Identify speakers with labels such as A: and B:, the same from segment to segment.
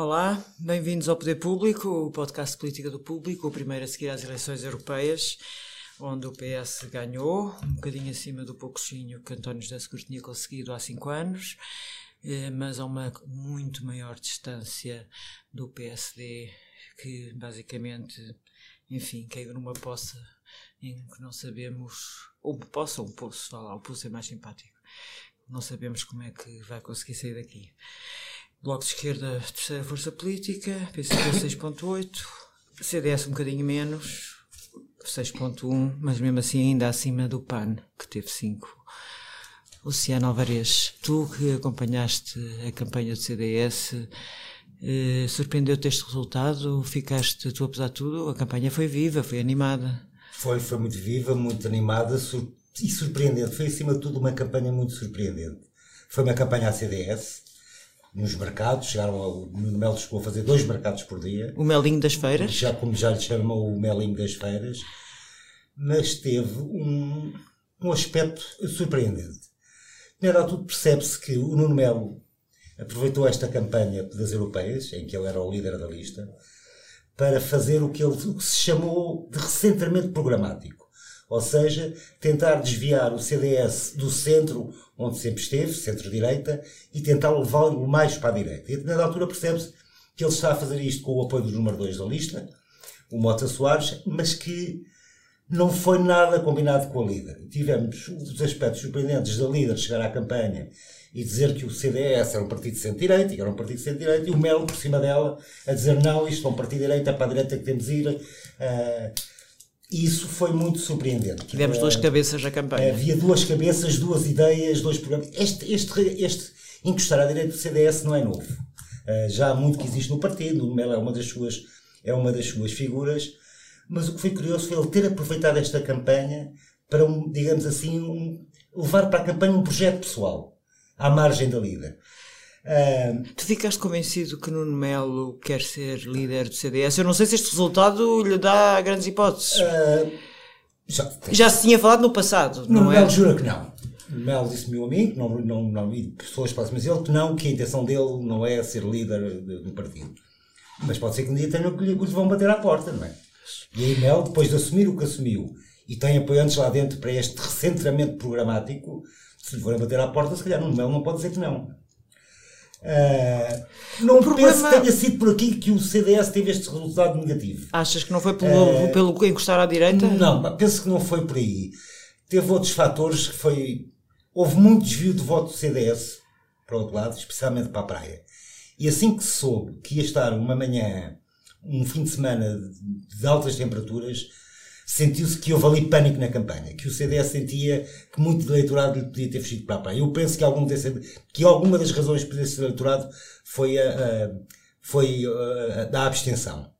A: Olá, bem-vindos ao Poder Público, o podcast de política do público, o primeiro a seguir às eleições europeias, onde o PS ganhou, um bocadinho acima do poucozinho que António José Seguro tinha conseguido há cinco anos, eh, mas a uma muito maior distância do PSD, que basicamente, enfim, caiu numa poça em que não sabemos, ou poça ou um poço, vá lá, o poço é mais simpático, não sabemos como é que vai conseguir sair daqui. Bloco de Esquerda, terceira força política, PCP 6.8, CDS um bocadinho menos, 6.1, mas mesmo assim ainda acima do PAN, que teve 5. Luciano Alvarez, tu que acompanhaste a campanha do CDS, eh, surpreendeu-te este resultado? Ficaste, tu apesar de tudo, a campanha foi viva, foi animada.
B: Foi, foi muito viva, muito animada sur e surpreendente. Foi acima de tudo uma campanha muito surpreendente. Foi uma campanha à CDS, nos mercados, chegaram ao, no Melo chegou a fazer dois mercados por dia.
A: O Melinho das Feiras?
B: Já como já lhe chamam o Melinho das Feiras, mas teve um, um aspecto surpreendente. Primeiro tudo percebe-se que o Nuno Melo aproveitou esta campanha das europeias, em que ele era o líder da lista, para fazer o que, ele, o que se chamou de recentramento programático. Ou seja, tentar desviar o CDS do centro, onde sempre esteve, centro-direita, e tentar levá-lo mais para a direita. E na altura percebe-se que ele está a fazer isto com o apoio do número 2 da lista, o Mota Soares, mas que não foi nada combinado com a líder. Tivemos os aspectos surpreendentes da líder chegar à campanha e dizer que o CDS era um partido de centro-direita, e era um partido de centro-direita, e o Melo por cima dela a dizer não, isto é um partido de direita, é para a direita que temos de ir. Uh, isso foi muito surpreendente.
A: Tivemos duas cabeças na campanha.
B: Havia duas cabeças, duas ideias, dois programas. Este, este, este encostar à direita do CDS não é novo. Uh, já há muito que existe no partido, o Melo é uma das suas, é uma das suas figuras, mas o que foi curioso foi ele ter aproveitado esta campanha para, um, digamos assim, um, levar para a campanha um projeto pessoal, à margem da líder.
A: Uh, tu ficaste convencido que Nuno Melo quer ser líder do CDS? Eu não sei se este resultado lhe dá grandes hipóteses. Uh, já, já, se tinha falado no passado,
B: Nuno
A: não
B: é? Melo jura que não. Melo disse meu amigo, não, não, não, e pessoas próximas dele, que não, que a intenção dele não é ser líder do partido. Mas pode ser que um dia tenham que lhe vão bater à porta, não é? E aí Melo, depois de assumir o que assumiu, e tem apoiantes lá dentro para este recentramento programático, se lhe forem bater à porta, se calhar Nuno Melo não pode dizer que não. Uh, não problema... penso que tenha sido por aqui que o CDS teve este resultado negativo.
A: Achas que não foi pelo, uh, pelo encostar à direita?
B: Não, penso que não foi por aí. Teve outros fatores que foi. Houve muito desvio de voto do CDS para o outro lado, especialmente para a praia. E assim que se soube que ia estar uma manhã, um fim de semana de altas temperaturas, sentiu-se que houve ali pânico na campanha, que o CDS sentia que muito do eleitorado lhe podia ter fugido para a praia. Eu penso que, algum desse, que alguma das razões para esse eleitorado foi, a, a foi a, a, da abstenção.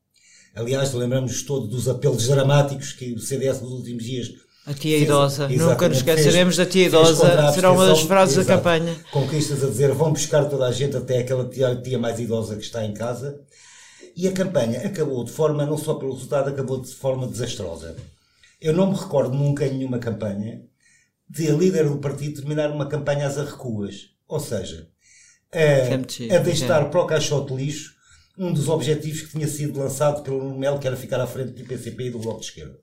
B: Aliás, lembramos todos dos apelos dramáticos que o CDS nos últimos dias
A: a tia fez, idosa, nunca nos esqueceremos fez, da tia idosa, será uma das frases exato, da campanha.
B: Conquistas a dizer vão buscar toda a gente até aquela tia, tia mais idosa que está em casa. E a campanha acabou de forma, não só pelo resultado, acabou de forma desastrosa. Eu não me recordo nunca em nenhuma campanha de a líder do partido terminar uma campanha às arrecuas. Ou seja, a, a deixar para o caixote lixo um dos objetivos que tinha sido lançado pelo Nuno Melo, que era ficar à frente do PCP e do Bloco de Esquerda.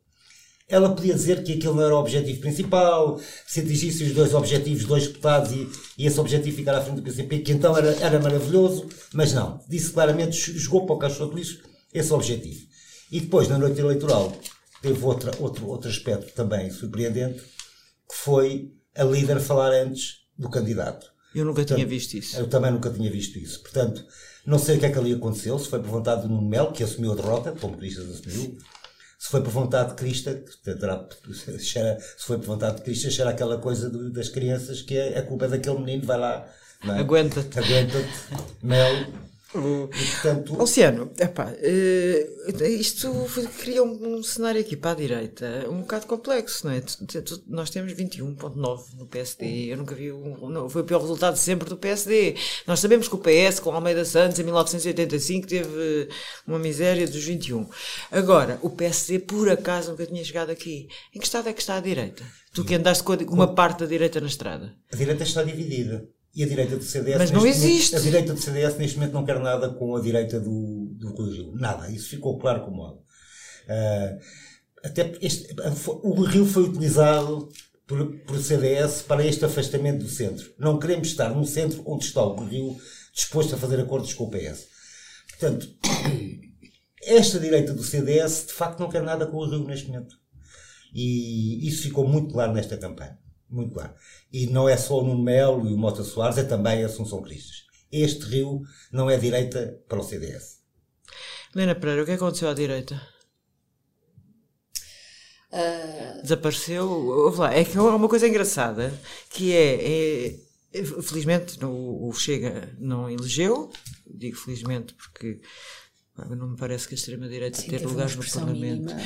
B: Ela podia dizer que aquilo não era o objetivo principal, se atingisse os dois objetivos, dois deputados e, e, esse objetivo ficar à frente do PCP, que então era, era maravilhoso, mas não. Disse claramente, jogou para o caixote lixo esse objetivo. E depois, na noite eleitoral, teve outra, outro, outro aspecto também surpreendente, que foi a líder falar antes do candidato.
A: Eu nunca Portanto, tinha visto isso.
B: Eu também nunca tinha visto isso. Portanto, não sei o que é que ali aconteceu, se foi por vontade do Nuno Melo, que assumiu a derrota, como Cristas assumiu, se foi por vontade de Cristo, se foi por vontade de Cristo, achar aquela coisa das crianças que é a culpa é daquele menino, vai lá.
A: É? Aguenta-te.
B: Aguenta-te, Mel.
A: Portanto... Luciano, epá, uh, isto cria um, um, cenário aqui para a direita um bocado complexo, não é? Nós temos 21,9 no PSD. Eu nunca vi um. Não, foi o pior resultado sempre do PSD. Nós sabemos que o PS, com Almeida Santos, em 1985, teve uma miséria dos 21. Agora, o PSD, por acaso, nunca tinha chegado aqui. Em que estado é que está a direita? Tu que andaste com uma parte da direita na estrada?
B: A direita está dividida. E a direita do CDS.
A: Mas não existe.
B: Momento, a direita do CDS neste momento não quer nada com a direita do, do Rui Rio. Nada. Isso ficou claro como algo. Uh, até este, o Rio foi utilizado por, por CDS para este afastamento do centro. Não queremos estar no centro onde está o Rio disposto a fazer acordos com o PS. Portanto, esta direita do CDS de facto não quer nada com o Rio neste momento. E isso ficou muito claro nesta campanha. Muito claro. E não é só o Nuno Melo e o Mota Soares, é também a Assunção Cristas. Este Rio não é direita para o CDS.
A: Helena Pereira, o que aconteceu à direita? Uh... Desapareceu? Ouve lá, é que há uma coisa engraçada que é, é felizmente o, o Chega não elegeu, digo felizmente porque não me parece que a extrema-direita ter lugares no Parlamento. Mínima,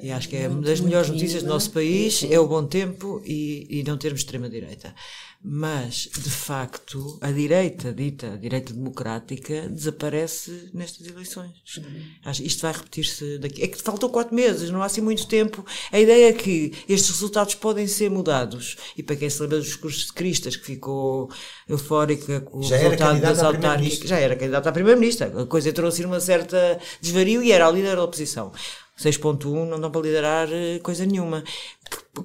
A: e acho que é uma das melhores notícias do nosso país, é o bom tempo e, e não termos extrema-direita. Mas, de facto, a direita, dita a direita democrática, desaparece nestas eleições. Uhum. Isto vai repetir-se daqui. É que faltam quatro meses, não há assim muito tempo. A ideia é que estes resultados podem ser mudados. E para quem se lembra dos discursos de Cristas, que ficou eufórica com o
B: já resultado das autárquicas,
A: já era candidata à Primeira-Ministra. A coisa assim numa certa desvario e era a líder da oposição. 6.1 não dá para liderar eh, coisa nenhuma.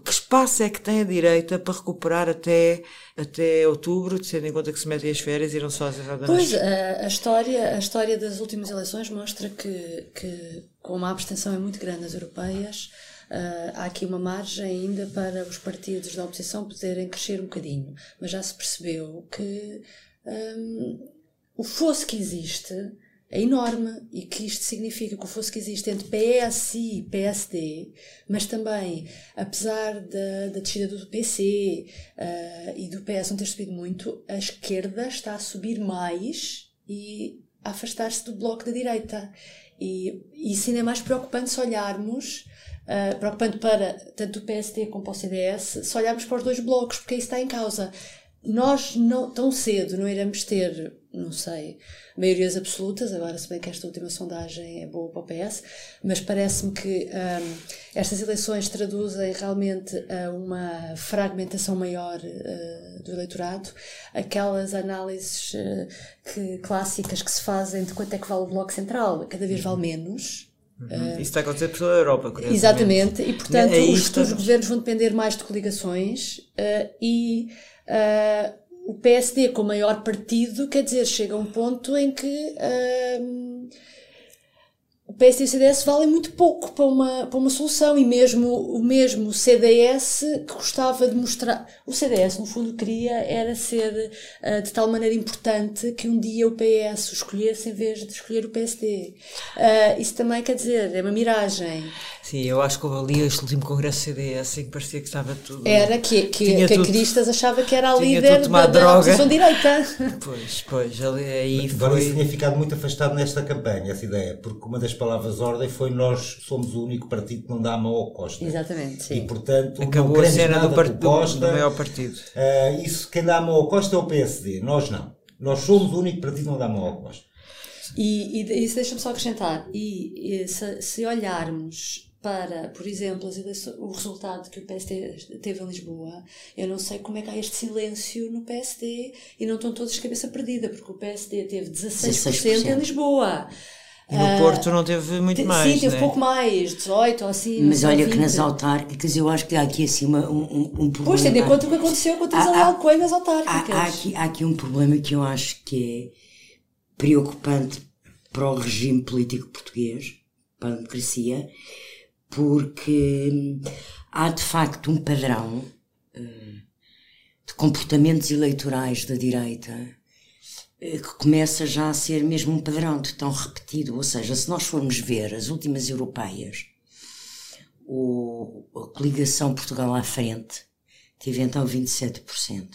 A: Que, espaço é que tem a direita para recuperar até, até outubro, tendo em conta que se metem as férias e não só erradas?
C: Pois, a, a, história, a história das últimas eleições mostra que, que como a abstenção é muito grande nas europeias, Uh, há aqui uma margem ainda para os partidos da oposição poderem crescer um bocadinho, mas já se percebeu que um, o fosso que existe é enorme e que isto significa que o fosso que existe entre PS e PSD, mas também, apesar da, da descida do PC uh, e do PS não ter subido muito, a esquerda está a subir mais e a afastar-se do bloco da direita. E, e isso ainda é mais preocupante se olharmos, uh, preocupante para tanto o PSD como para o CDS, se olharmos para os dois blocos, porque isso está em causa. Nós não, tão cedo não iremos ter, não sei, maiorias absolutas, agora se bem que esta última sondagem é boa para o PS, mas parece-me que um, estas eleições traduzem realmente a uma fragmentação maior uh, do eleitorado, aquelas análises uh, que, clássicas que se fazem de quanto é que vale o Bloco Central, cada vez vale menos,
A: Uhum. Uh, Isso está a acontecer por toda a Europa,
C: Exatamente, e portanto é os futuros governos vão depender mais de coligações e uh, o PSD com maior partido, quer dizer, chega a um ponto em que uh, o PSD e o CDS valem muito pouco para uma, para uma solução e mesmo o mesmo CDS que gostava de mostrar. O CDS, no fundo, queria era ser uh, de tal maneira importante que um dia o PS o escolhesse em vez de escolher o PSD. Uh, ah, isso também quer dizer, é uma miragem.
A: Sim, eu acho que houve ali este último congresso CDS em que parecia que estava tudo.
C: Era que, que, que tudo, a Cristas achava que era a líder da, da oposição direita.
A: Pois, pois, ali, aí
B: Agora foi... isso tinha ficado muito afastado nesta campanha, essa ideia, porque uma das palavras ordem foi nós somos o único partido que não dá a mão ao Costa.
C: Exatamente, sim.
B: E portanto,
A: Acabou a cena
B: do,
A: part... Costa, do, maior partido.
B: Uh, isso, quem dá a mão ao Costa é o PSD, nós não. Nós somos o único partido que não dá a mão ao Costa.
C: E, e isso deixa-me só acrescentar. E, e se, se olharmos para, por exemplo, o resultado que o PSD teve em Lisboa, eu não sei como é que há este silêncio no PSD e não estão todos de cabeça perdida, porque o PSD teve 16%, 16%. em Lisboa.
A: E no uh, Porto não teve muito mais.
C: Sim, teve
A: né?
C: pouco mais, 18 ou assim.
D: Mas olha 20. que nas autárquicas eu acho que há aqui assim uma, um, um problema.
C: Pois, tendo em conta o que aconteceu com o Isabel Alcoa nas autárquicas.
D: Há, há, aqui, há aqui um problema que eu acho que é preocupante para o regime político português, para a democracia, porque há de facto um padrão hum, de comportamentos eleitorais da direita eh, que começa já a ser mesmo um padrão de tão repetido. Ou seja, se nós formos ver as últimas europeias, o, a coligação Portugal à frente teve então 27%.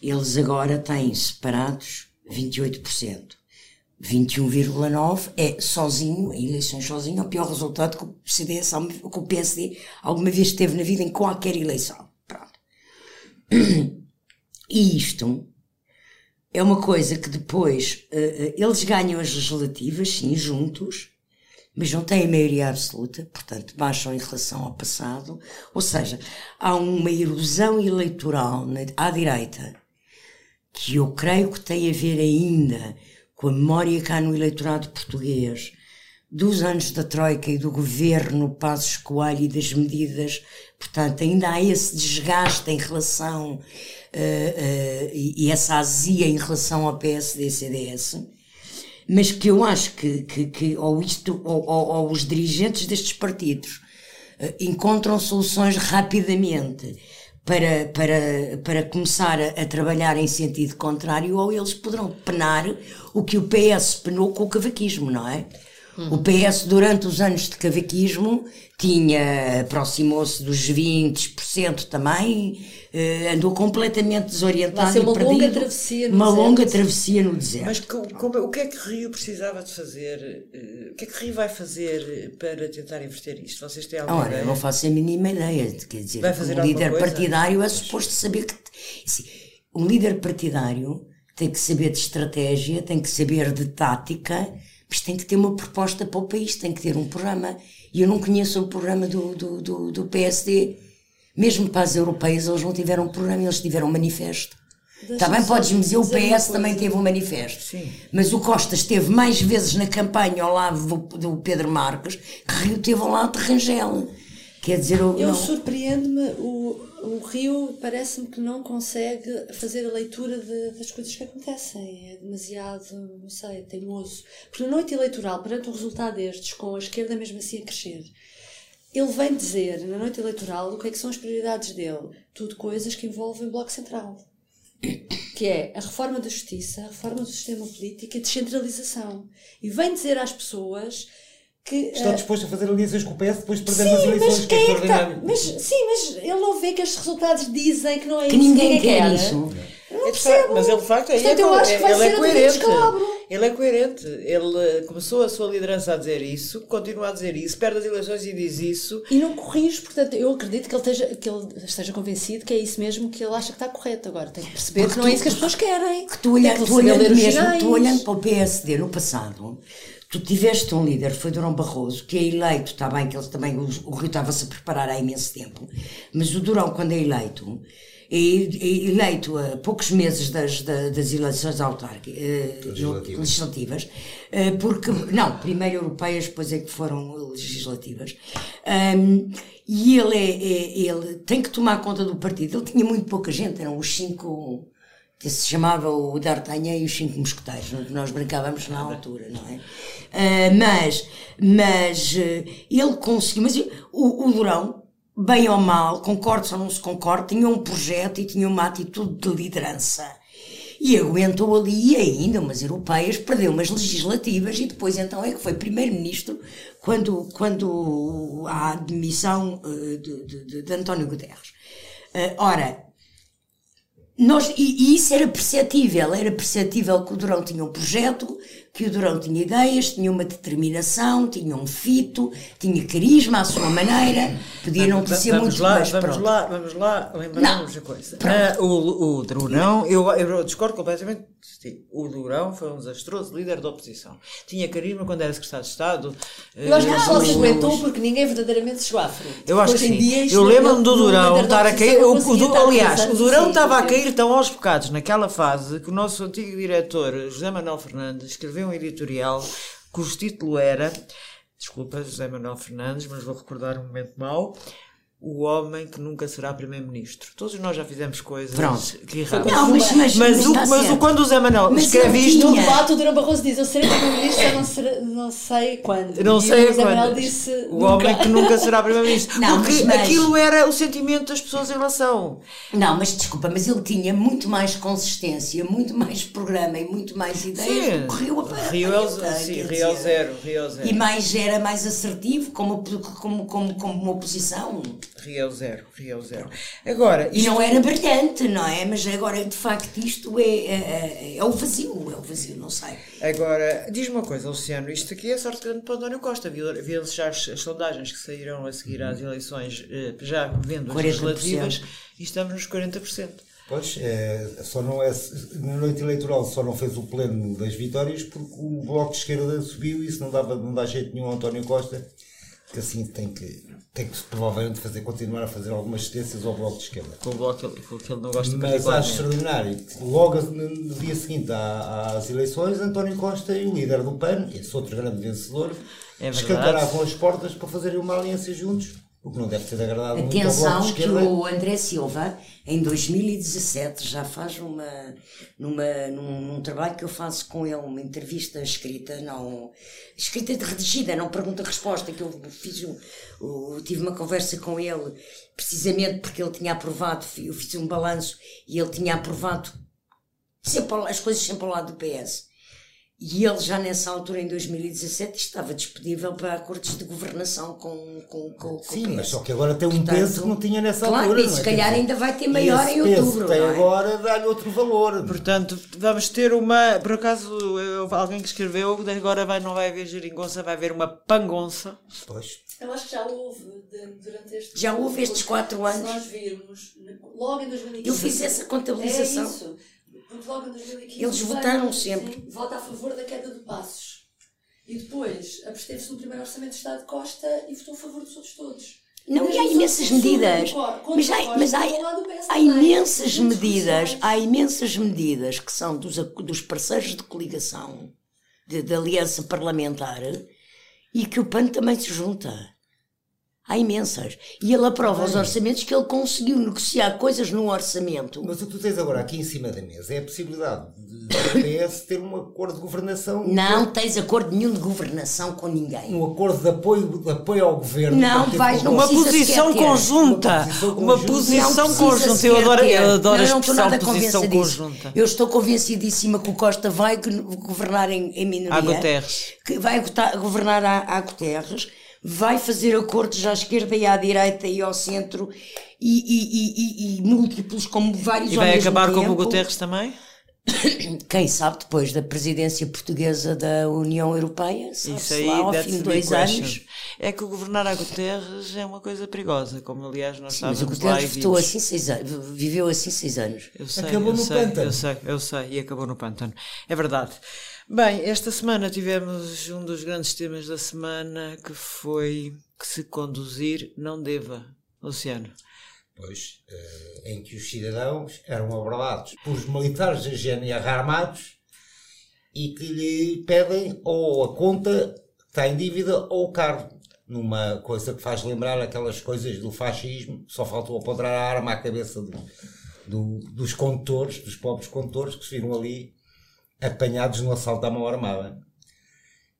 D: Eles agora têm separados 28%. 21,9 é sozinho, em eleições sozinho, o pior resultado que o, CDS, que o PSD alguma vez teve na vida em qualquer eleição. Pronto. E isto é uma coisa que depois uh, eles ganham as legislativas, sim, juntos, mas não têm maioria absoluta, portanto baixam em relação ao passado. Ou seja, há uma erosão eleitoral à direita que eu creio que tem a ver ainda com a memória cá no eleitorado português dos anos da Troika e do governo Passos Coelho e das medidas, portanto, ainda há esse desgaste em relação uh, e, e essa azia em relação ao PSD-CDS mas que eu acho que, que, que ou isto, ou, ou, ou os dirigentes destes partidos uh, encontram soluções rapidamente para, para, para começar a, a, trabalhar em sentido contrário, ou eles poderão penar o que o PS penou com o cavaquismo, não é? O PS, durante os anos de cavaquismo, tinha, aproximou-se dos 20% também, uh, andou completamente desorientado
C: Vai ser uma
D: e perdido.
C: longa travessia no
D: Uma
C: deserto.
D: longa travessia no deserto.
A: Mas como- o que é que Rio precisava de fazer? eh, O que é que Rio vai fazer para tentar inverter isto? Vocês têm alguma
D: Ora,
A: ideia?
D: eu não faço a mínima ideia. Quer dizer,
A: Vai fazer
D: um líder
A: coisa?
D: partidário é suposto saber que. assim, um líder partidário tem que saber de estratégia, tem que saber de tática, mas tem que ter uma proposta para o país, tem que ter um programa. E eu não conheço o programa do, do, do, do PSD. Mesmo para as europeias, eles não tiveram um programa, eles tiveram um manifesto. Está bem, podes-me dizer, o PS também teve um manifesto.
A: Sim.
D: Mas o Costa esteve mais vezes na campanha ao lado do, do Pedro Marques que Rio teve ao lado de Rangel. Quer dizer, eu,
C: Eu surpreende-me, o, o Rio parece-me que não consegue fazer a leitura de- das coisas que acontecem. É demasiado, não sei, teimoso. Porque na noite eleitoral, perante um resultado destes, com a esquerda mesmo assim a crescer, ele vem dizer, na noite eleitoral, o que é que são as prioridades dele. Tudo coisas que envolvem o Bloco Central. Que é a reforma da justiça, a reforma do sistema político e a descentralização. E vem dizer às pessoas que...
B: Estão
C: eh,
B: dispostos a fazer alianças com o PS depois de perder as eleições,
C: mas
B: que é
C: é está?
B: extraordinário.
C: Mas, sim, mas ele não vê que estes resultados dizem que não é
D: que
C: isso
D: ninguém
C: que
D: quer
C: quer.
D: isso.
C: Não
A: É
C: percebo.
A: facto- mas ele de facto aí
C: Portanto,
A: é,
C: eu acho que vai
A: ele é
C: ser do
A: coerente. Ele é coerente. Ele começou a sua liderança a dizer isso, continua a dizer isso, perde as eleições e diz isso.
C: E não corrige, portanto, eu acredito que ele, esteja, que ele esteja convencido que é isso mesmo que ele acha que está correto. Agora, tem que perceber
D: Porque
C: que não é
D: tu-
C: isso que as pessoas querem.
D: Que tu,
C: Tem
D: olha,
C: que
D: tu olhando
C: os
D: mesmo, tu olhando para o PSD no passado, tu tiveste um líder, foi Durão Barroso, que é eleito, está bem que ele também, o, o Rio estava-se a preparar há imenso tempo, mas o Durão, quando é eleito, é, é eleito a poucos meses das, da- das eleições autárquicas, eh,
B: Legislativas.
D: legislativas, eh, porque, não, primeiro europeias, depois é que foram legislativas, Ahm, e ele, é, é- ele tem que tomar conta do partido, ele tinha muito pouca gente, eram os cinco, que se chamava o D'Artagnan e os cinco mosqueteiros, que nós brincávamos na altura, não é? Ah, mas, mas eh, ele conseguiu, mas o, o Durão, bem ou mal, concorde ou não se concorde, tinha um projeto e tinha uma atitude de liderança. E aguentou ali ainda umas europeias, perdeu umas legislativas e depois então é que foi primeiro-ministro quando, quando a demissão eh, de, de, de- António Guterres. Eh, ora, nós, e, e isso era perceptível, era perceptível que o Durão tinha um projeto, que o Durão tinha ideias, tinha uma determinação, tinha um fito, tinha carisma à sua maneira, podia não ser
A: vamos
D: muito
A: lá,
D: mas
A: vamos
D: pronto.
A: lá, vamos lá, lembrarmos a coisa. Ah, o, o Durão, eu, eu discordo completamente. O Durão foi um desastroso líder da oposição. Tinha carisma quando era secretário de Estado.
C: Eu acho que
A: eh,
C: só se aguentou porque ninguém verdadeiramente chegou à frente.
A: Eu acho que sim. Eu
C: não-
A: lembro-me do Durão estar a cair. o- o aliás, o Durão estava a cair tão aos bocados naquela fase que o nosso antigo diretor, José Manuel Fernandes, escreveu um editorial cujo título era. Desculpa, José Manuel Fernandes, mas vou recordar um momento mau. O homem que nunca será primeiro-ministro. Todos nós já fizemos coisas
D: Pronto.
A: que erramos.
D: Não, mas, mas,
A: Mas, o,
D: está
A: mas o, quando o Zé Manuel
D: Mas
A: escreve isto,
C: No debate, o Durão Barroso diz: Eu serei primeiro-ministro, eu não, serei- não sei quando.
A: Não
C: E
A: sei
C: o José Manuel
A: quando.
C: disse:
A: O
C: nunca.
A: homem que nunca será primeiro-ministro. Porque
D: mas- mas-
A: aquilo era o sentimento das pessoas em relação.
D: Não, mas desculpa, mas ele tinha muito mais consistência, muito mais programa e muito mais ideias do que Rio a
A: Rio é o- sim, Rio é o zero. Rio é o zero.
D: E mais era mais assertivo como, como, como, como uma oposição.
A: Rio zero, Rio zero. Agora,
D: E não era brilhante, não é? Mas agora, de facto, isto é, é, é o vazio, é o vazio, não sei.
A: Agora, diz-me uma coisa, Luciano, isto aqui é sorte grande para António Costa. Viu-se já as, as, sondagens que saíram a seguir às eleições, eh, já vendo as
D: 40%.
A: legislativas, e estamos nos 40%.
B: Pois, é, só não é, na noite eleitoral só não fez o pleno das vitórias porque o Bloco de Esquerda subiu e isso não, dava, não dá jeito nenhum ao António Costa, que assim tem que, tem que provavelmente fazer, continuar a fazer algumas assistências ao Bloco de Esquerda.
A: Com o bloco que ele, não gosta
B: Mas acho extraordinário. Logo no dia seguinte às eleições, António Costa e o líder do PAN, esse outro grande vencedor,
A: É
B: escancaravam as portas para fazerem uma aliança juntos, o que não deve ter agradado muito
D: Atenção que
B: Esquerda.
D: o André Silva, em 2017, já faz uma, numa, num, num trabalho que eu faço com ele, uma entrevista escrita, não escrita de redigida, não pergunta-resposta, que eu fiz um, o- tive uma conversa com ele, precisamente porque ele tinha aprovado, eu fiz um balanço e ele tinha aprovado sempre as coisas sempre ao lado do PS. E ele já nessa altura, em 2017, estava disponível para acordos de governação com, com, com, com
B: Sim,
D: o PS.
B: mas só que agora tem um
D: Portanto,
B: peso que não tinha nessa
D: claro,
B: altura.
D: e
B: não
D: se
B: é?
D: calhar ainda vai ter maior em outubro,
B: tem
D: não é?
B: agora dá-lhe outro valor.
A: Portanto, vamos ter uma. Por acaso, eu- alguém que escreveu, agora vai, não vai haver geringonça, vai haver uma pangonça.
B: Pois.
C: Eu acho que já houve durante este
D: Já houve estes quatro anos.
C: Se nós virmos, logo em 2015.
D: Eu fiz essa contabilização.
C: É isso. Porque logo em 2015.
D: Eles votaram sempre.
C: sim, Vota a favor da queda de passos. E depois absteve-se no primeiro orçamento do Estado de Costa e votou a favor dos outros todos.
D: Não, e há imensas medidas. Mas há, mas há, há imensas medidas, há imensas medidas que são dos, dos parceiros de coligação, de, de aliança parlamentar, e que o PAN também se junta. Há imensas. E ele aprova os orçamentos que ele conseguiu negociar coisas no orçamento.
B: Mas o que tu tens agora aqui em cima da mesa é a possibilidade de- PS ter um acordo de governação.
D: Não tens acordo nenhum de governação com ninguém.
B: Um acordo de apoio, de apoio ao governo.
D: Não, vais
B: com-
D: Não
A: Uma
D: precisa
A: posição conjunta.
B: Uma posição
A: Uma
B: conjunta.
A: posição
D: Não precisa
A: conjunta. Eu adoro, eu adoro
D: não,
A: a
D: não estou
A: expressão
D: nada
A: posição conjunta.
D: Eu estou convencidíssima que o Costa vai go- governar em, em minoria.
A: A Guterres.
D: Que vai governar a, a Guterres, vai fazer acordos à esquerda e à direita e ao centro e, e- e- e- múltiplos, como vários
A: E vai acabar como o. Guterres também?
D: Quem sabe depois da presidência portuguesa da União Europeia,
A: Isso aí,
D: lá ao fim de dois
A: question.
D: anos.
A: É que o governar a Guterres é uma coisa perigosa, como aliás nós
D: Mas o
A: estávamos lá e
D: Guterres votou assim seis anos, viveu assim seis anos.
A: Eu sei,
B: Acabou
A: eu
B: no
A: sei,
B: pântano.
A: Eu sei, eu sei, e acabou no pântano. É verdade. Bem, esta semana tivemos um dos grandes temas da semana que foi que se conduzir não deva. Luciano.
B: Pois, eh, em que os cidadãos eram abordados por militares da GNR armados e que lhe pedem ou a conta que está em dívida ou o carro. Numa coisa que faz lembrar aquelas coisas do fascismo, só faltou apoderar a arma à cabeça do- do- dos condutores, dos pobres condutores que se viram ali apanhados no assalto à mão armada.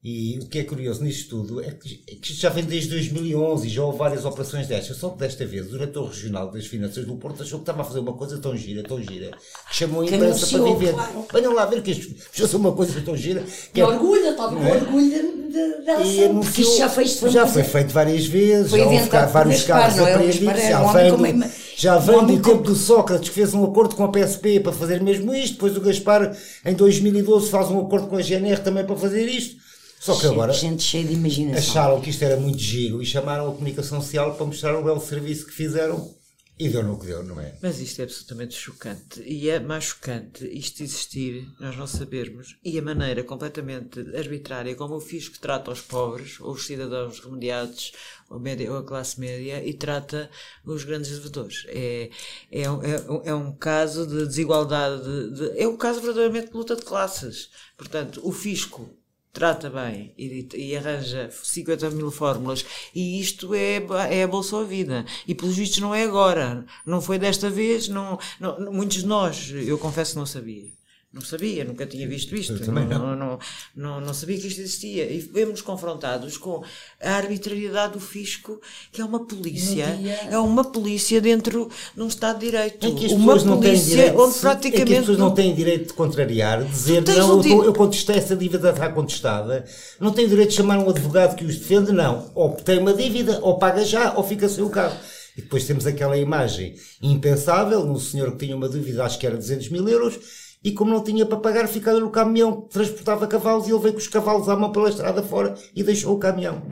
B: E o que é curioso nisto tudo é que, é que isto já vem desde 2011 e já houve várias operações destas. Só que desta vez o diretor regional das finanças do Porto achou que estava a fazer uma coisa tão gira, tão gira, que chamou a imprensa para viver.
D: claro.
B: Venham lá ver que isto fez uma coisa tão gira. Que é-
C: orgulho, estava com
B: é?
C: orgulho de- de-
B: e anunciou-
D: isso já uma
B: já foi feito várias vezes,
D: Foi
B: já houve cá vários carros
D: não é?
B: Apreendidos, já vem, já vem do tempo do Sócrates que fez um acordo com a PSP para fazer mesmo isto, depois o Gaspar em 2012 faz um acordo com a GNR também para fazer isto. Só que agora
D: Gente cheia de imaginação.
B: acharam que isto era muito giro e chamaram a comunicação social para mostrar o belo serviço que fizeram e deu no que deu, não é?
A: Mas isto é absolutamente chocante. E é mais chocante isto existir, nós não sabermos, e a maneira completamente arbitrária como o fisco trata os pobres, ou os cidadãos remediados, ou a, média, ou a classe média, e trata os grandes devedores. É, é, um- é, um- é um caso de desigualdade, de- de- é um caso verdadeiramente de luta de classes. Portanto, o fisco trata bem e, e arranja 50 mil fórmulas. E isto é, é a Bolsa a Vida. E pelos vistos não é agora. Não foi desta vez não, não- muitos de nós eu confesso não sabia não sabia, nunca tinha visto isto. Não, não, não, não sabia que isto existia. E vemos confrontados com a arbitrariedade do fisco que é uma polícia é uma polícia dentro de um Estado de Direito.
B: É que as
A: uma
B: pessoas não têm
A: polícia
B: direito,
A: onde
B: é
A: praticamente
B: que as pessoas não têm direito de contrariar, dizer não, eu, contestei essa dívida está contestada, não tem direito de chamar um advogado que os defende, não. Ou tem uma dívida, ou paga já, ou fica sem o carro. E depois temos aquela imagem impensável, um senhor que tinha uma dúvida, acho que era 200 mil euros, e como não tinha para pagar, ficava no caminhão que transportava cavalos e ele veio com os cavalos à mão pela estrada fora e deixou o caminhão.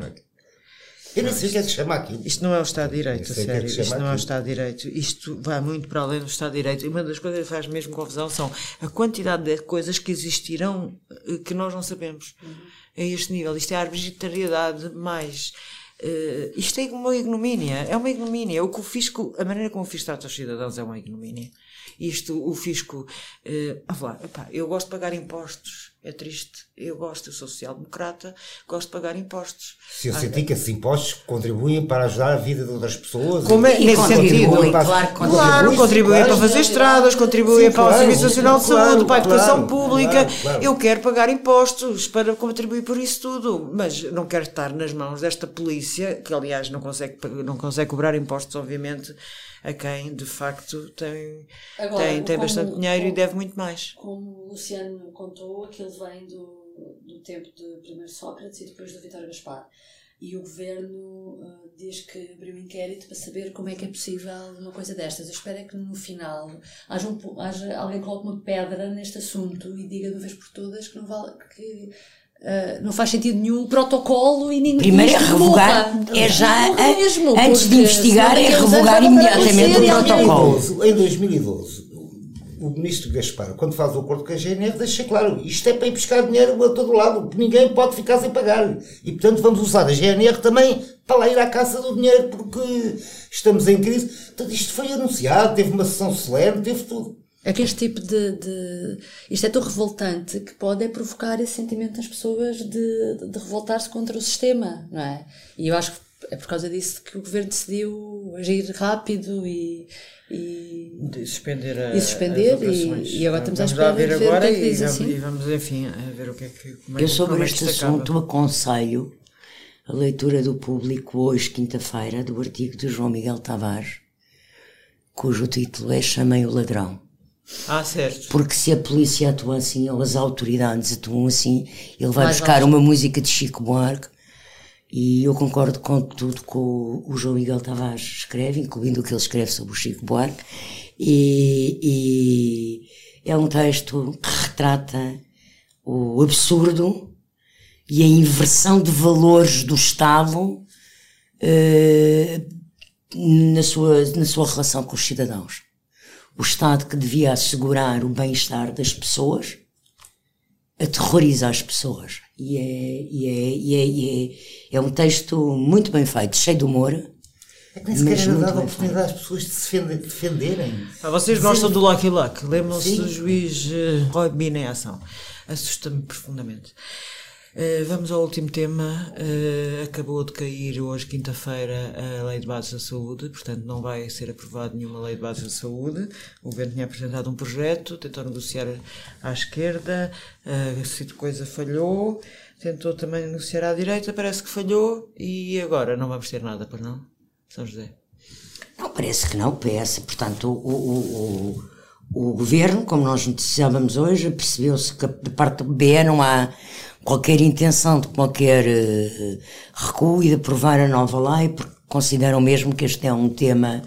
B: Eu nem sei o que é que chama aquilo.
A: Isto não é o Estado de Direito, a
B: é
A: sério.
B: chama
A: Isto não é o
B: aquilo.
A: Estado de Direito. Isto vai muito para além do Estado de Direito. E uma das coisas que faz mesmo confusão são a quantidade de coisas que existirão eh, que nós não sabemos. A este nível. Isto é a arbitrariedade mais. eh, isto é uma ignomínia. É uma ignomínia. O que o fisco, a maneira como o fisco trata os cidadãos é uma ignomínia. Isto, o fisco. ah, lá, epá, eu gosto de pagar impostos. É triste. Eu gosto, eu sou social-democrata, gosto de pagar impostos.
B: Se eu sentir que esses impostos contribuem para ajudar a vida de outras pessoas.
A: Como é-
B: e-
A: nesse
D: contribuem,
A: sentido.
D: claro que
A: Claro, contribuem
B: claro.
A: para fazer estradas, contribuem
B: Sim,
A: para o
B: claro,
A: Serviço Nacional de
B: claro,
A: Saúde, para a educação
B: claro,
A: pública.
B: claro, claro.
A: Eu quero pagar impostos para contribuir por isso tudo, mas não quero estar nas mãos desta polícia, que aliás não consegue, não consegue cobrar impostos, obviamente, a quem de facto tem,
C: Agora,
A: tem, tem
C: como-
A: bastante dinheiro e
C: como-
A: deve muito mais.
C: Como o Luciano contou, aquilo vem do, do tempo de primeiro Sócrates e depois do Vítor Gaspar. E o governo ah, diz que abriu um inquérito para saber como é que é possível uma coisa destas. Eu espero é que no final haja, um haja alguém que coloque uma pedra neste assunto e diga de uma vez por todas que não vale que ah, não faz sentido nenhum protocolo e ninguém
D: Primeiro é revogar, é já, a-
C: mesmo,
D: antes de investigar, é
C: anos
D: revogar imediatamente o protocolo.
B: 2012, em 2012, o ministro Gaspar, quando faz o acordo com a GNR, deixa claro, isto é para ir buscar dinheiro a todo lado, ninguém pode ficar sem pagar. E, portanto, vamos usar a GNR também para lá ir à caça do dinheiro, porque estamos em crise. Portanto, isto foi anunciado, teve uma sessão solene, teve tudo.
C: É que este tipo de, de- Isto é tão revoltante que pode é provocar esse sentimento nas pessoas de, de revoltar-se contra o sistema, não é? E eu acho que é por causa disso que o governo decidiu agir rápido e. e
A: De suspender, a,
C: E suspender,
A: as operações.
C: e- e agora estamos à espera de ver o
A: agora
C: que é que
A: e
C: diz
A: vamos,
C: assim.
A: e vamos, enfim, a ver o que é que. Como é,
D: Eu sobre
A: como é
D: este
A: acaba.
D: assunto aconselho a leitura do público hoje, quinta-feira, do artigo de João Miguel Tavares, cujo título é Chamei o Ladrão.
A: Ah, certo.
D: Porque se a polícia atua assim, ou as autoridades atuam assim, ele vai
C: Mais
D: buscar uma música de Chico Buarque e eu concordo com tudo que o, o João Miguel Tavares escreve, incluindo o que ele escreve sobre o Chico Buarque, e, e é um texto que retrata o absurdo e a inversão de valores do Estado eh, na, sua, na sua relação com os cidadãos. O Estado que devia assegurar o bem-estar das pessoas aterroriza as pessoas. E é, e é, e é, e é, é um texto muito bem feito, cheio de humor.
B: É que nem sequer era dada a
D: bem
B: oportunidade às pessoas de se defender- defenderem.
A: Ah, vocês gostam do Lucky Luck? Lembram-se do juiz eh, Roy Bean em ação? Assusta-me profundamente. Eh, vamos ao último tema. Eh, acabou de cair hoje, quinta-feira, a Lei de Bases da Saúde, portanto não vai ser aprovada nenhuma Lei de Bases da Saúde. O governo tinha apresentado um projeto, tentou negociar à esquerda, uh, coisa falhou, tentou também negociar à direita, parece que falhou e agora não vamos ter nada, para não? São José.
D: Não, parece que não, PS. Portanto, o, o, o, o governo, como nós noticiávamos hoje, percebeu-se que da parte do BE não há qualquer intenção de qualquer eh, recuo e de aprovar a nova lei, porque consideram mesmo que este é um tema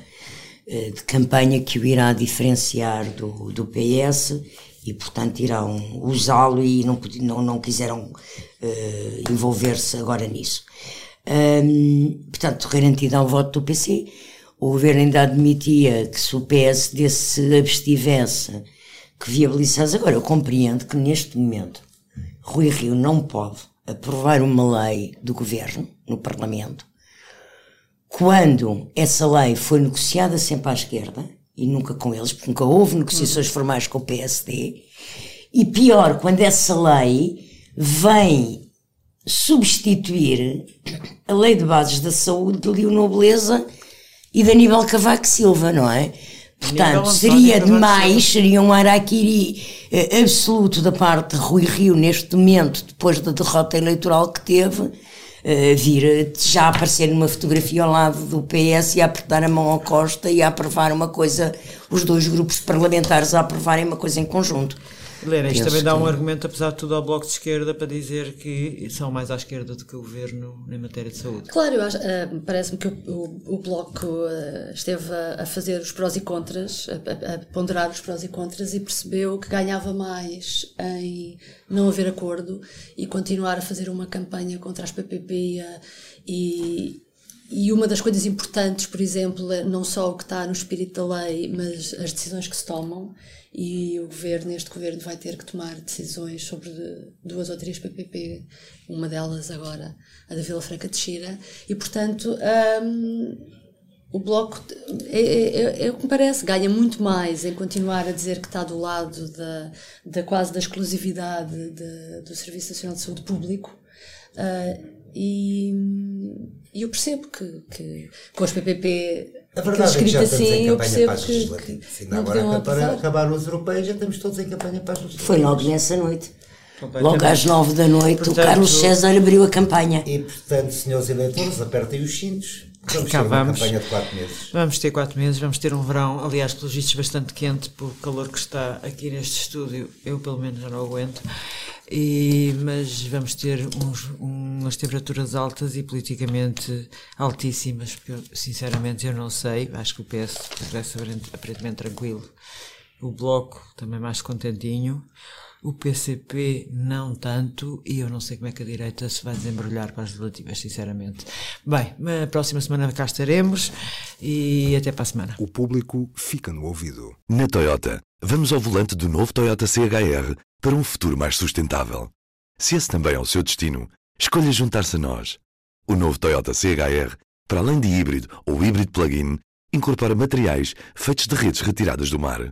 D: eh, de campanha que o irá diferenciar do, do PS e, portanto, irão usá-lo e não, não, não quiseram eh, envolver-se agora nisso. Hum, portanto, garantido ao voto do PC, o governo ainda admitia que se o PSD se abstivesse, que viabilizasse. Agora, eu compreendo que neste momento Rui Rio não pode aprovar uma lei do governo no Parlamento quando essa lei foi negociada sempre à esquerda e nunca com eles, porque nunca houve negociações formais com o PSD, e pior, quando essa lei vem substituir a lei de bases da saúde de Leonor Beleza e de Aníbal Cavaco Silva, não é? Portanto, seria demais, seria um araquiri eh, absoluto da parte de Rui Rio neste momento, depois da derrota eleitoral que teve, eh, vir já aparecer numa fotografia ao lado do PS e a apertar a mão ao Costa e a aprovar uma coisa, os dois grupos parlamentares a aprovarem uma coisa em conjunto.
A: Helena, isto também dá um
D: que-
A: argumento, apesar de tudo, ao Bloco de Esquerda para dizer que são mais à esquerda do que o Governo em matéria de saúde.
C: Claro, eh, parece-me que o, o- o Bloco eh, esteve a, a fazer os prós e contras, a, a- a ponderar os prós e contras e percebeu que ganhava mais em não haver acordo e continuar a fazer uma campanha contra as PPP e, a- e, e uma das coisas importantes, por exemplo, é não só o que está no espírito da lei, mas as decisões que se tomam. E o governo, este governo, vai ter que tomar decisões sobre duas ou três PPP, uma delas agora, a da Vila Franca de Xira, e portanto. hum, o Bloco, é, é- é- é o que me parece, ganha muito mais em continuar a dizer que está do lado da, da quase da exclusividade de- do Serviço Nacional de Saúde Público. Ah, e, e eu percebo que, que com as PPP,
B: A verdade é que já estamos
C: assim,
B: em campanha para as legislativas.
C: que
B: Ainda agora para acabar os europeus já estamos todos em campanha para as legislativas.
D: Foi logo nessa noite. Logo às nove da noite,
A: Portanto-
D: o Carlos César abriu a campanha.
B: E portanto, senhores eleitores, apertem os cintos. Vamos
A: Cá
B: ter
A: vamos.
B: campanha de 4 meses.
A: Vamos ter quatro meses, vamos ter um verão, aliás, pelos vistos, bastante quente, pelo calor que está aqui neste estúdio, eu pelo menos já não aguento, e, mas vamos ter uns- umas temperaturas altas e politicamente altíssimas, porque eu, sinceramente eu não sei, acho que o PS parece aparent- aparentemente tranquilo, o Bloco também mais contentinho, o PCP não tanto, e eu não sei como é que a direita se vai desembrulhar para as legislativas, sinceramente. Bem, na próxima semana cá estaremos e até para a semana.
E: O público fica no ouvido.
F: Na Toyota, vamos ao volante do novo Toyota CHR para um futuro mais sustentável. Se esse também é o seu destino, escolha juntar-se a nós. O novo Toyota CHR, para além de híbrido ou híbrido plug-in, incorpora materiais feitos de redes retiradas do mar.